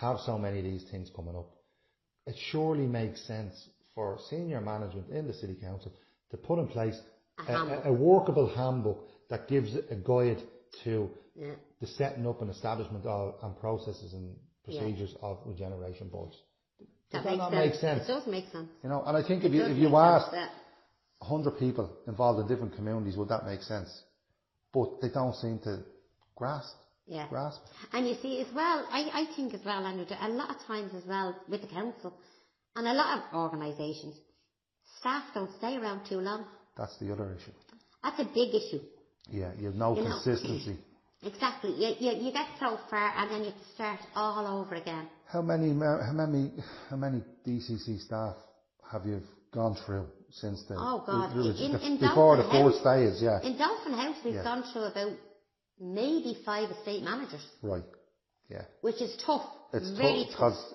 [SPEAKER 1] have so many of these things coming up, it surely makes sense for senior management in the city council to put in place
[SPEAKER 2] A
[SPEAKER 1] a, a, workable handbook that gives a guide to
[SPEAKER 2] Yeah.
[SPEAKER 1] the setting up and establishment of and processes and procedures of regeneration boards. Does that,
[SPEAKER 2] makes
[SPEAKER 1] not make sense?
[SPEAKER 2] It does make sense.
[SPEAKER 1] You know, and I think if you if you ask hundred people involved in different communities, would that make sense? But they don't seem to grasp
[SPEAKER 2] Yeah.
[SPEAKER 1] grasp.
[SPEAKER 2] And you see as well, I, I think as well, Andrew, that a lot of times as well with the council and a lot of organisations, staff don't stay around too long.
[SPEAKER 1] That's the other issue.
[SPEAKER 2] That's a big issue.
[SPEAKER 1] Yeah, you have no
[SPEAKER 2] You know-
[SPEAKER 1] consistency.
[SPEAKER 2] Exactly. You, you, you get so far and then you have to start all over again.
[SPEAKER 1] How many how many how many DCC staff have you gone through since the,
[SPEAKER 2] Oh, God.
[SPEAKER 1] the- the-
[SPEAKER 2] In-
[SPEAKER 1] the-
[SPEAKER 2] in
[SPEAKER 1] before the
[SPEAKER 2] Dolphin
[SPEAKER 1] first
[SPEAKER 2] House-
[SPEAKER 1] phase? Yeah,
[SPEAKER 2] In Dolphin House, we've
[SPEAKER 1] Yeah.
[SPEAKER 2] gone through about maybe five estate managers,
[SPEAKER 1] right. Yeah,
[SPEAKER 2] which is tough.
[SPEAKER 1] it's
[SPEAKER 2] very
[SPEAKER 1] tough because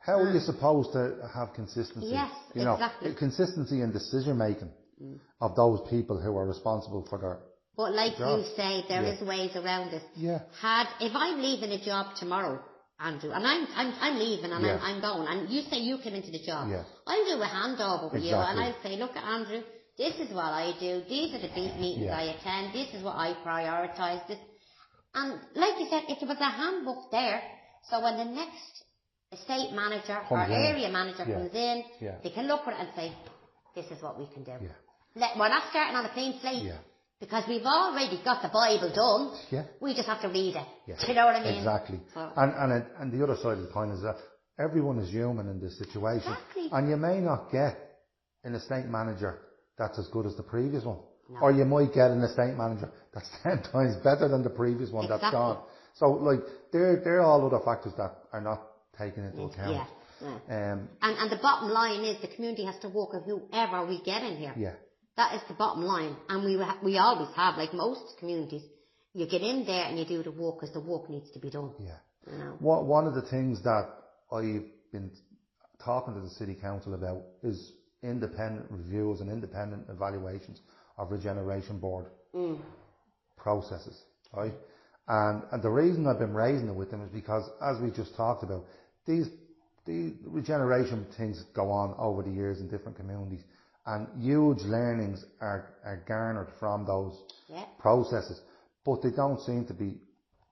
[SPEAKER 1] how are you mm. supposed to have consistency?
[SPEAKER 2] Yes,
[SPEAKER 1] you know,
[SPEAKER 2] exactly.
[SPEAKER 1] consistency in decision making mm. of those people who are responsible for their
[SPEAKER 2] But like you say, there
[SPEAKER 1] Yeah.
[SPEAKER 2] is ways around this.
[SPEAKER 1] Yeah.
[SPEAKER 2] Had if I'm leaving a job tomorrow, Andrew, and I'm I'm, I'm leaving and
[SPEAKER 1] Yeah.
[SPEAKER 2] I'm, I'm going, and you say you came into the job,
[SPEAKER 1] Yeah.
[SPEAKER 2] I'll do a handover with you, and I'll say, look, at Andrew, this is what I do. These are the big meetings
[SPEAKER 1] Yeah.
[SPEAKER 2] I attend. This is what I prioritise. This, and like you said, if there was a handbook there, so when the next estate manager or
[SPEAKER 1] in.
[SPEAKER 2] area manager comes in,
[SPEAKER 1] Yeah.
[SPEAKER 2] they can look at it and say, this is what we can do.
[SPEAKER 1] Yeah.
[SPEAKER 2] Let, we're not starting on a clean slate. Because we've already got the Bible done.
[SPEAKER 1] Yeah.
[SPEAKER 2] We just have to read it.
[SPEAKER 1] Yeah.
[SPEAKER 2] Do you know what I mean?
[SPEAKER 1] Exactly.
[SPEAKER 2] So-
[SPEAKER 1] And, and, it, and the other side of the coin is that everyone is human in this situation.
[SPEAKER 2] Exactly.
[SPEAKER 1] And you may not get an estate manager that's as good as the previous one.
[SPEAKER 2] No.
[SPEAKER 1] Or you might get an estate manager that's 10 times better than the previous one That's gone. So, like, they're, they're all other factors that are not taken into account.
[SPEAKER 2] Yeah. yeah.
[SPEAKER 1] Um,
[SPEAKER 2] And, and the bottom line is the community has to work with whoever we get in here.
[SPEAKER 1] yeah.
[SPEAKER 2] That is the bottom line. And we, we always have, like most communities, you get in there and you do the work because the work needs to be done.
[SPEAKER 1] Yeah.
[SPEAKER 2] You know?
[SPEAKER 1] One one of the things that I've been talking to the city council about is independent reviews and independent evaluations of regeneration board mm. processes, right? And, and the reason I've been raising it with them is because, as we just talked about, these the regeneration things go on over the years in different communities, and huge learnings are, are garnered from those
[SPEAKER 2] Yeah.
[SPEAKER 1] processes, but they don't seem to be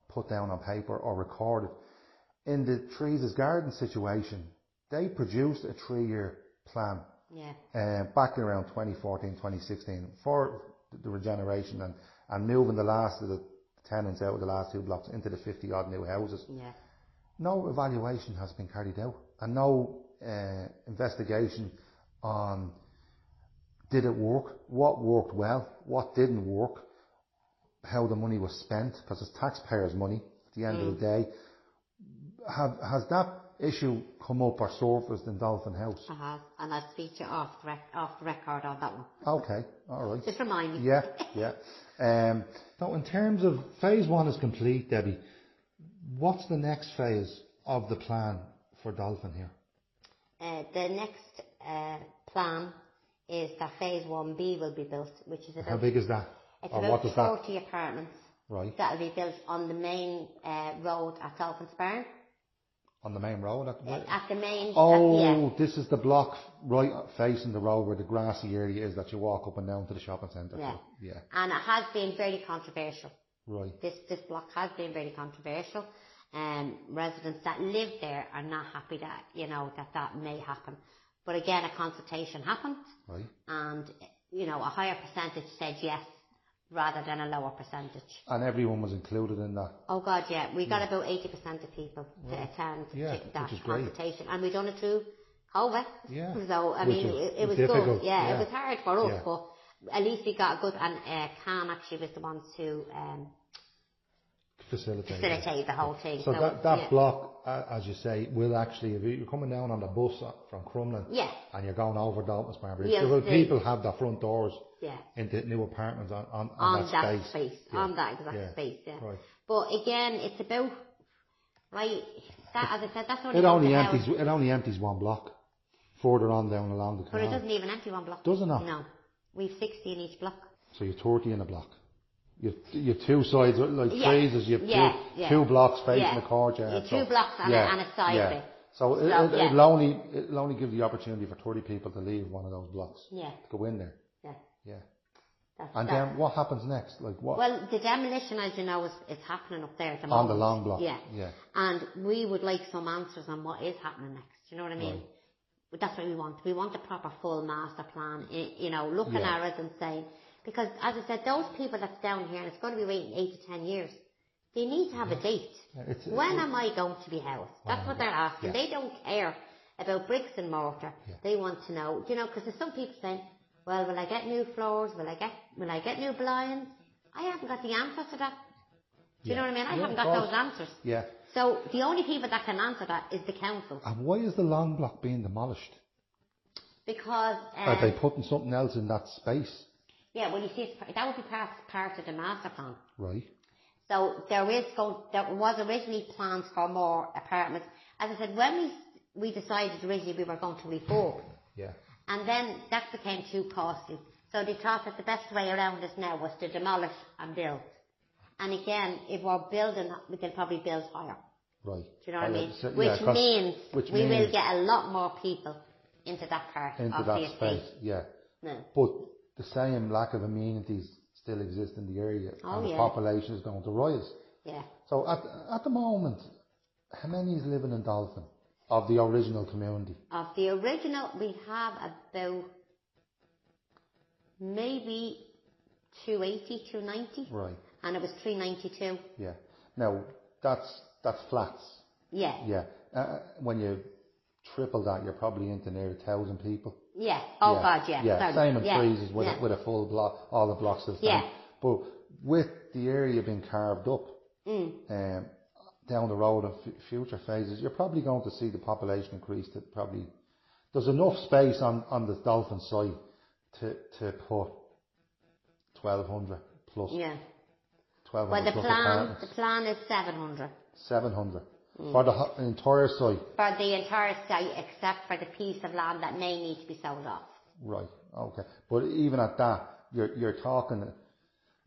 [SPEAKER 1] put down on paper or recorded. In the Teresa's Garden situation, they produced a three-year plan
[SPEAKER 2] Yeah.
[SPEAKER 1] uh, back in around 2014, 2016 for the regeneration and, and moving the last of the tenants out of the last two blocks into the 50 odd new houses.
[SPEAKER 2] Yeah.
[SPEAKER 1] No evaluation has been carried out and no uh, investigation on did it work, what worked well, what didn't work, how the money was spent, because it's taxpayers' money at the end of the day. Have, has that issue come up or surfaced in Dolphin House?
[SPEAKER 2] I have. And I'll speak to you off the, rec- off the record on that one.
[SPEAKER 1] Okay, all right.
[SPEAKER 2] Just remind me.
[SPEAKER 1] Yeah, yeah. Um, now, in terms of phase one is complete, Debbie. What's the next phase of the plan for Dolphin here?
[SPEAKER 2] Uh, the next uh, plan is that phase 1B will be built, which is about,
[SPEAKER 1] How big is that?
[SPEAKER 2] it's
[SPEAKER 1] or
[SPEAKER 2] about
[SPEAKER 1] what does that?
[SPEAKER 2] 40 apartments
[SPEAKER 1] Right
[SPEAKER 2] that will be built on the main uh, road at Dolphin's Barn.
[SPEAKER 1] on the main road. At,
[SPEAKER 2] Uh, At the main,
[SPEAKER 1] oh,
[SPEAKER 2] at, yeah,
[SPEAKER 1] this is the block right facing the road where the grassy area is that you walk up and down to the shopping centre.
[SPEAKER 2] Yeah.
[SPEAKER 1] Yeah.
[SPEAKER 2] and it has been very controversial.
[SPEAKER 1] Right.
[SPEAKER 2] This this block has been very controversial. Um, residents that live there are not happy that you know that that may happen. But again, a consultation happened,
[SPEAKER 1] Right.
[SPEAKER 2] and you know a higher percentage said yes rather than a lower percentage.
[SPEAKER 1] And everyone was included in that.
[SPEAKER 2] Oh God, yeah, we got about eighty percent of people to attend
[SPEAKER 1] Yeah,
[SPEAKER 2] to that
[SPEAKER 1] is great.
[SPEAKER 2] consultation, and we done it through COVID.
[SPEAKER 1] Yeah,
[SPEAKER 2] So I
[SPEAKER 1] which
[SPEAKER 2] mean, it, it was
[SPEAKER 1] difficult,
[SPEAKER 2] good. Yeah,
[SPEAKER 1] yeah.
[SPEAKER 2] it was hard for us,
[SPEAKER 1] Yeah.
[SPEAKER 2] but at least we got a good. And uh, CAN actually was the ones who um,
[SPEAKER 1] Facilitated.
[SPEAKER 2] facilitated the whole thing.
[SPEAKER 1] So that, that block, uh, as you say, will actually, if you're coming down on the bus uh, from Crumlin
[SPEAKER 2] Yeah.
[SPEAKER 1] and you're going over Dolphin's Bridge,
[SPEAKER 2] You'll
[SPEAKER 1] there will
[SPEAKER 2] see.
[SPEAKER 1] people have their front doors
[SPEAKER 2] Yeah.
[SPEAKER 1] into new apartments on, on,
[SPEAKER 2] on
[SPEAKER 1] that,
[SPEAKER 2] that
[SPEAKER 1] space. Yeah.
[SPEAKER 2] on that exact
[SPEAKER 1] Yeah.
[SPEAKER 2] space, yeah.
[SPEAKER 1] Right.
[SPEAKER 2] But again, it's about right. That, as I said, that's only
[SPEAKER 1] It only empties, it only empties one block further on down along the canal.
[SPEAKER 2] but it doesn't even empty one block.
[SPEAKER 1] Doesn't it not?
[SPEAKER 2] No, We've 60 in each block.
[SPEAKER 1] So you're 30 in a block. You've, you've two sides, like
[SPEAKER 2] Yeah.
[SPEAKER 1] freezers, you've
[SPEAKER 2] Yeah,
[SPEAKER 1] two,
[SPEAKER 2] yeah.
[SPEAKER 1] two blocks facing
[SPEAKER 2] Yeah.
[SPEAKER 1] the courtyard.
[SPEAKER 2] Yeah,
[SPEAKER 1] so-
[SPEAKER 2] two blocks and a- and a side
[SPEAKER 1] yeah.
[SPEAKER 2] bit.
[SPEAKER 1] So, it,
[SPEAKER 2] So,
[SPEAKER 1] it,
[SPEAKER 2] yeah.
[SPEAKER 1] it'll only, it'll only give the opportunity for 30 people to leave one of those blocks.
[SPEAKER 2] Yeah.
[SPEAKER 1] Go in there.
[SPEAKER 2] Yeah.
[SPEAKER 1] Yeah.
[SPEAKER 2] That's
[SPEAKER 1] And then what happens next? Like what?
[SPEAKER 2] Well, the demolition, as you know, is, is happening up there at the
[SPEAKER 1] on
[SPEAKER 2] moment.
[SPEAKER 1] the long block.
[SPEAKER 2] Yeah.
[SPEAKER 1] Yeah.
[SPEAKER 2] And we would like some answers on what is happening next. You know what I mean?
[SPEAKER 1] Right.
[SPEAKER 2] That's what we want. We want the proper full master plan. You know, looking
[SPEAKER 1] Yeah.
[SPEAKER 2] at it and saying, because as I said, those people that's down here, and it's going to be waiting eight to ten years, they need to have a date.
[SPEAKER 1] Yeah, it's-
[SPEAKER 2] when
[SPEAKER 1] it-
[SPEAKER 2] am I going to be housed? That's what they're asking.
[SPEAKER 1] Yeah.
[SPEAKER 2] They don't care about bricks and mortar.
[SPEAKER 1] Yeah.
[SPEAKER 2] They want to know, you know, because there's some people saying, well, will I get new floors? Will I get, will I get new blinds? I haven't got the answer to that. Do you know what I mean? I
[SPEAKER 1] Yeah,
[SPEAKER 2] haven't got those answers.
[SPEAKER 1] Yeah.
[SPEAKER 2] So the only people that can answer that is the council.
[SPEAKER 1] And why is the long block being demolished?
[SPEAKER 2] Because, um,
[SPEAKER 1] Are they putting something else in that space?
[SPEAKER 2] Yeah, well you see, that would be part, part of the master plan.
[SPEAKER 1] Right.
[SPEAKER 2] So there is going, there was originally plans for more apartments. As I said, when we, we decided originally we were going to reform,
[SPEAKER 1] Yeah.
[SPEAKER 2] and then that became too costly. So they thought that the best way around this now was to demolish and build. And again, if we're building, we can probably build higher.
[SPEAKER 1] Right.
[SPEAKER 2] Do you know what I
[SPEAKER 1] Oh,
[SPEAKER 2] mean?
[SPEAKER 1] yeah,
[SPEAKER 2] which means
[SPEAKER 1] which
[SPEAKER 2] we will get a lot more people into that part
[SPEAKER 1] into
[SPEAKER 2] of
[SPEAKER 1] that
[SPEAKER 2] the estate.
[SPEAKER 1] space. Yeah.
[SPEAKER 2] No.
[SPEAKER 1] But the same lack of amenities still exist in the area,
[SPEAKER 2] Oh,
[SPEAKER 1] and the
[SPEAKER 2] yeah.
[SPEAKER 1] population is going to rise.
[SPEAKER 2] Yeah.
[SPEAKER 1] So at at the moment, how many is living in Dolphin of the original community?
[SPEAKER 2] Of the original, we have about maybe 280, 290,
[SPEAKER 1] Right.
[SPEAKER 2] and it was 392.
[SPEAKER 1] Yeah. Now that's that's flats.
[SPEAKER 2] Yeah.
[SPEAKER 1] Yeah. Uh, when you triple that, you're probably into near a thousand people.
[SPEAKER 2] Yeah. Oh God, yeah.
[SPEAKER 1] Yeah,
[SPEAKER 2] Sorry.
[SPEAKER 1] same in
[SPEAKER 2] yeah.
[SPEAKER 1] freezes with,
[SPEAKER 2] yeah.
[SPEAKER 1] a, with a full block, all the blocks of
[SPEAKER 2] Yeah.
[SPEAKER 1] But with the area being carved up,
[SPEAKER 2] Mm.
[SPEAKER 1] um, down the road in f- future phases, you're probably going to see the population increase to probably, there's enough space on, on the Dolphin site to, to put 1200 plus,
[SPEAKER 2] Yeah.
[SPEAKER 1] 1200
[SPEAKER 2] Well, the plan, the plan is 700
[SPEAKER 1] 700
[SPEAKER 2] Mm.
[SPEAKER 1] For the entire site.
[SPEAKER 2] for the entire site, except for the piece of land that may need to be sold off.
[SPEAKER 1] Right. Okay. But even at that, you're you're talking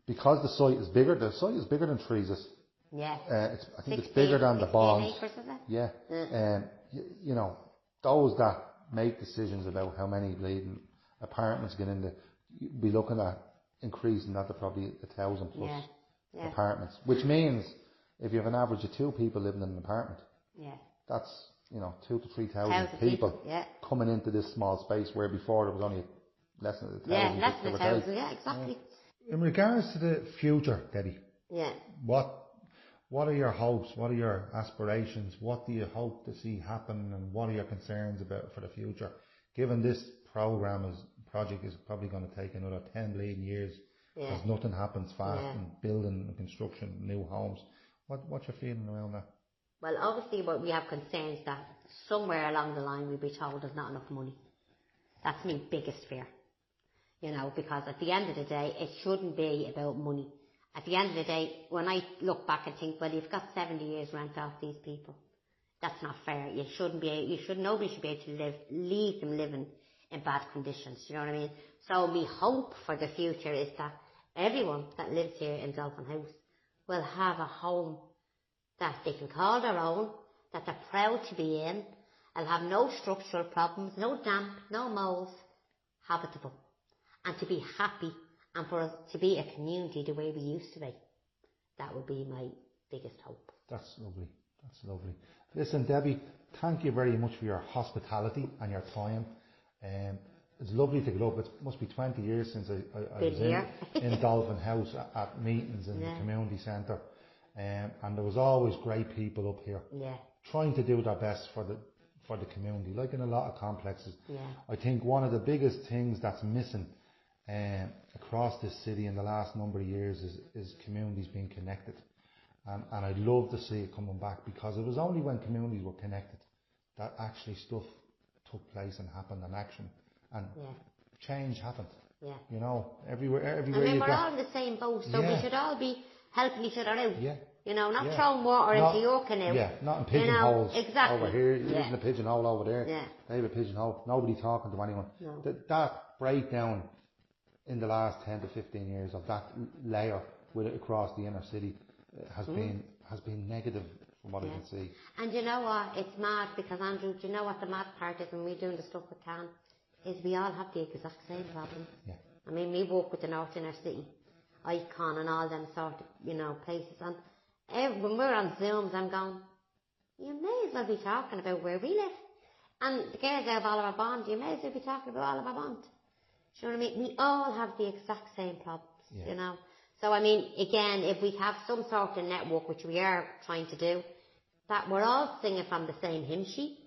[SPEAKER 1] because the site is bigger. The site is bigger than Teresa's.
[SPEAKER 2] Yeah.
[SPEAKER 1] Uh, it's, I think it's bigger than the
[SPEAKER 2] 16
[SPEAKER 1] bonds.
[SPEAKER 2] acres, is it?
[SPEAKER 1] Yeah.
[SPEAKER 2] Yeah.
[SPEAKER 1] Um, you, you know, those that make decisions about how many bleeding apartments get in the, be looking at increasing that to probably a thousand plus
[SPEAKER 2] Yeah. Yeah.
[SPEAKER 1] apartments. Which means if you have an average of two people living in an apartment,
[SPEAKER 2] Yeah.
[SPEAKER 1] that's you know two to three thousand
[SPEAKER 2] Thousand
[SPEAKER 1] people,
[SPEAKER 2] people, yeah.
[SPEAKER 1] coming into this small space where before there was only less than a thousand.
[SPEAKER 2] Yeah, less than a thousand. Yeah, exactly.
[SPEAKER 1] In regards to the future, Debbie,
[SPEAKER 2] Yeah.
[SPEAKER 1] what what are your hopes? What are your aspirations? What do you hope to see happen, and what are your concerns about for the future? Given this program is project is probably going to take another ten bleeding years
[SPEAKER 2] Yeah.
[SPEAKER 1] because nothing happens fast
[SPEAKER 2] Yeah.
[SPEAKER 1] in building and construction new homes. What what's your feeling around that?
[SPEAKER 2] Well, obviously, what we have concerns that somewhere along the line we'll be told there's not enough money. That's my biggest fear. You know, because at the end of the day, it shouldn't be about money. At the end of the day, when I look back and think, well, you've got 70 years rent off these people. That's not fair. You shouldn't be, you should, nobody should be able to live, leave them living in bad conditions. You know what I mean? So my hope for the future is that everyone that lives here in Dolphin House will have a home that they can call their own, that they're proud to be in, and have no structural problems, no damp, no moles, habitable, and to be happy, and for us to be a community the way we used to be. That would be my biggest hope.
[SPEAKER 1] That's lovely. That's lovely. Listen, Debbie, thank you very much for your hospitality and your time. Um, it's lovely to get up. It must be 20 years since I, I, I was in, in Dolphin House at, at meetings in
[SPEAKER 2] Yeah.
[SPEAKER 1] the community centre. Um, and there was always great people up here
[SPEAKER 2] Yeah,
[SPEAKER 1] trying to do their best for the for the community, like in a lot of complexes.
[SPEAKER 2] yeah,
[SPEAKER 1] I think one of the biggest things that's missing um, across this city in the last number of years is, is communities being connected. And, and I'd love to see it coming back because it was only when communities were connected that actually stuff took place and happened and action and
[SPEAKER 2] yeah,
[SPEAKER 1] change happened.
[SPEAKER 2] yeah.
[SPEAKER 1] You know, everywhere,
[SPEAKER 2] And
[SPEAKER 1] everywhere
[SPEAKER 2] then
[SPEAKER 1] you
[SPEAKER 2] we're all in the same boat, so
[SPEAKER 1] Yeah.
[SPEAKER 2] we should all be helping each other out.
[SPEAKER 1] Yeah.
[SPEAKER 2] You know, not
[SPEAKER 1] Yeah.
[SPEAKER 2] throwing water
[SPEAKER 1] Not-
[SPEAKER 2] into your canoe.
[SPEAKER 1] Yeah, not in
[SPEAKER 2] You know, exactly.
[SPEAKER 1] over here,
[SPEAKER 2] Yeah.
[SPEAKER 1] using a pigeonhole over there.
[SPEAKER 2] Yeah.
[SPEAKER 1] They have a pigeonhole, nobody talking to anyone.
[SPEAKER 2] No.
[SPEAKER 1] That, that breakdown in the last 10 to 15 years of that layer with it across the inner city uh, has mm. been has been negative from what yeah. I can see.
[SPEAKER 2] And you know what? It's mad because Andrew, do you know what the mad part is when we're doing the stuff with CAN? Is we all have the exact same problems.
[SPEAKER 1] Yeah.
[SPEAKER 2] I mean, we walk with the North Inner City, Icon and all them sort of, you know, places. And every, when we're on Zooms, I'm going, you may as well be talking about where we live. And the girls out of Oliver Bond, you may as well be talking about Oliver Bond. Do you know what I mean? We all have the exact same problems, yeah. you know. So I mean, again, if we have some sort of network, which we are trying to do, that we're all singing from the same hymn sheet,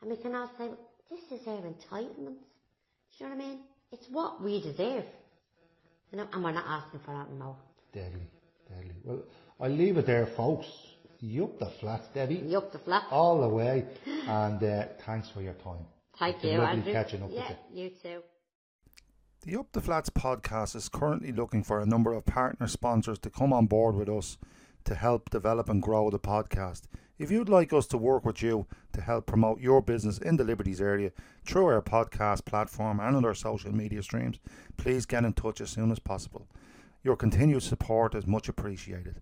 [SPEAKER 2] and we can all say, this is our entitlements. Do you know what I mean? It's what we deserve. You know, and we're not asking for that more.
[SPEAKER 1] Deadly, deadly. Well, I'll leave it there, folks. You up the flats, Debbie.
[SPEAKER 2] You up the flats.
[SPEAKER 1] All the way. And uh, thanks for your time.
[SPEAKER 2] Thank
[SPEAKER 1] it's
[SPEAKER 2] you,
[SPEAKER 1] lovely
[SPEAKER 2] Andrew.
[SPEAKER 1] catching up
[SPEAKER 2] yeah,
[SPEAKER 1] with
[SPEAKER 2] you. You too.
[SPEAKER 1] The Up the Flats podcast is currently looking for a number of partner sponsors to come on board with us to help develop and grow the podcast. If you'd like us to work with you to help promote your business in the Liberties area through our podcast platform and on our social media streams, please get in touch as soon as possible. Your continued support is much appreciated.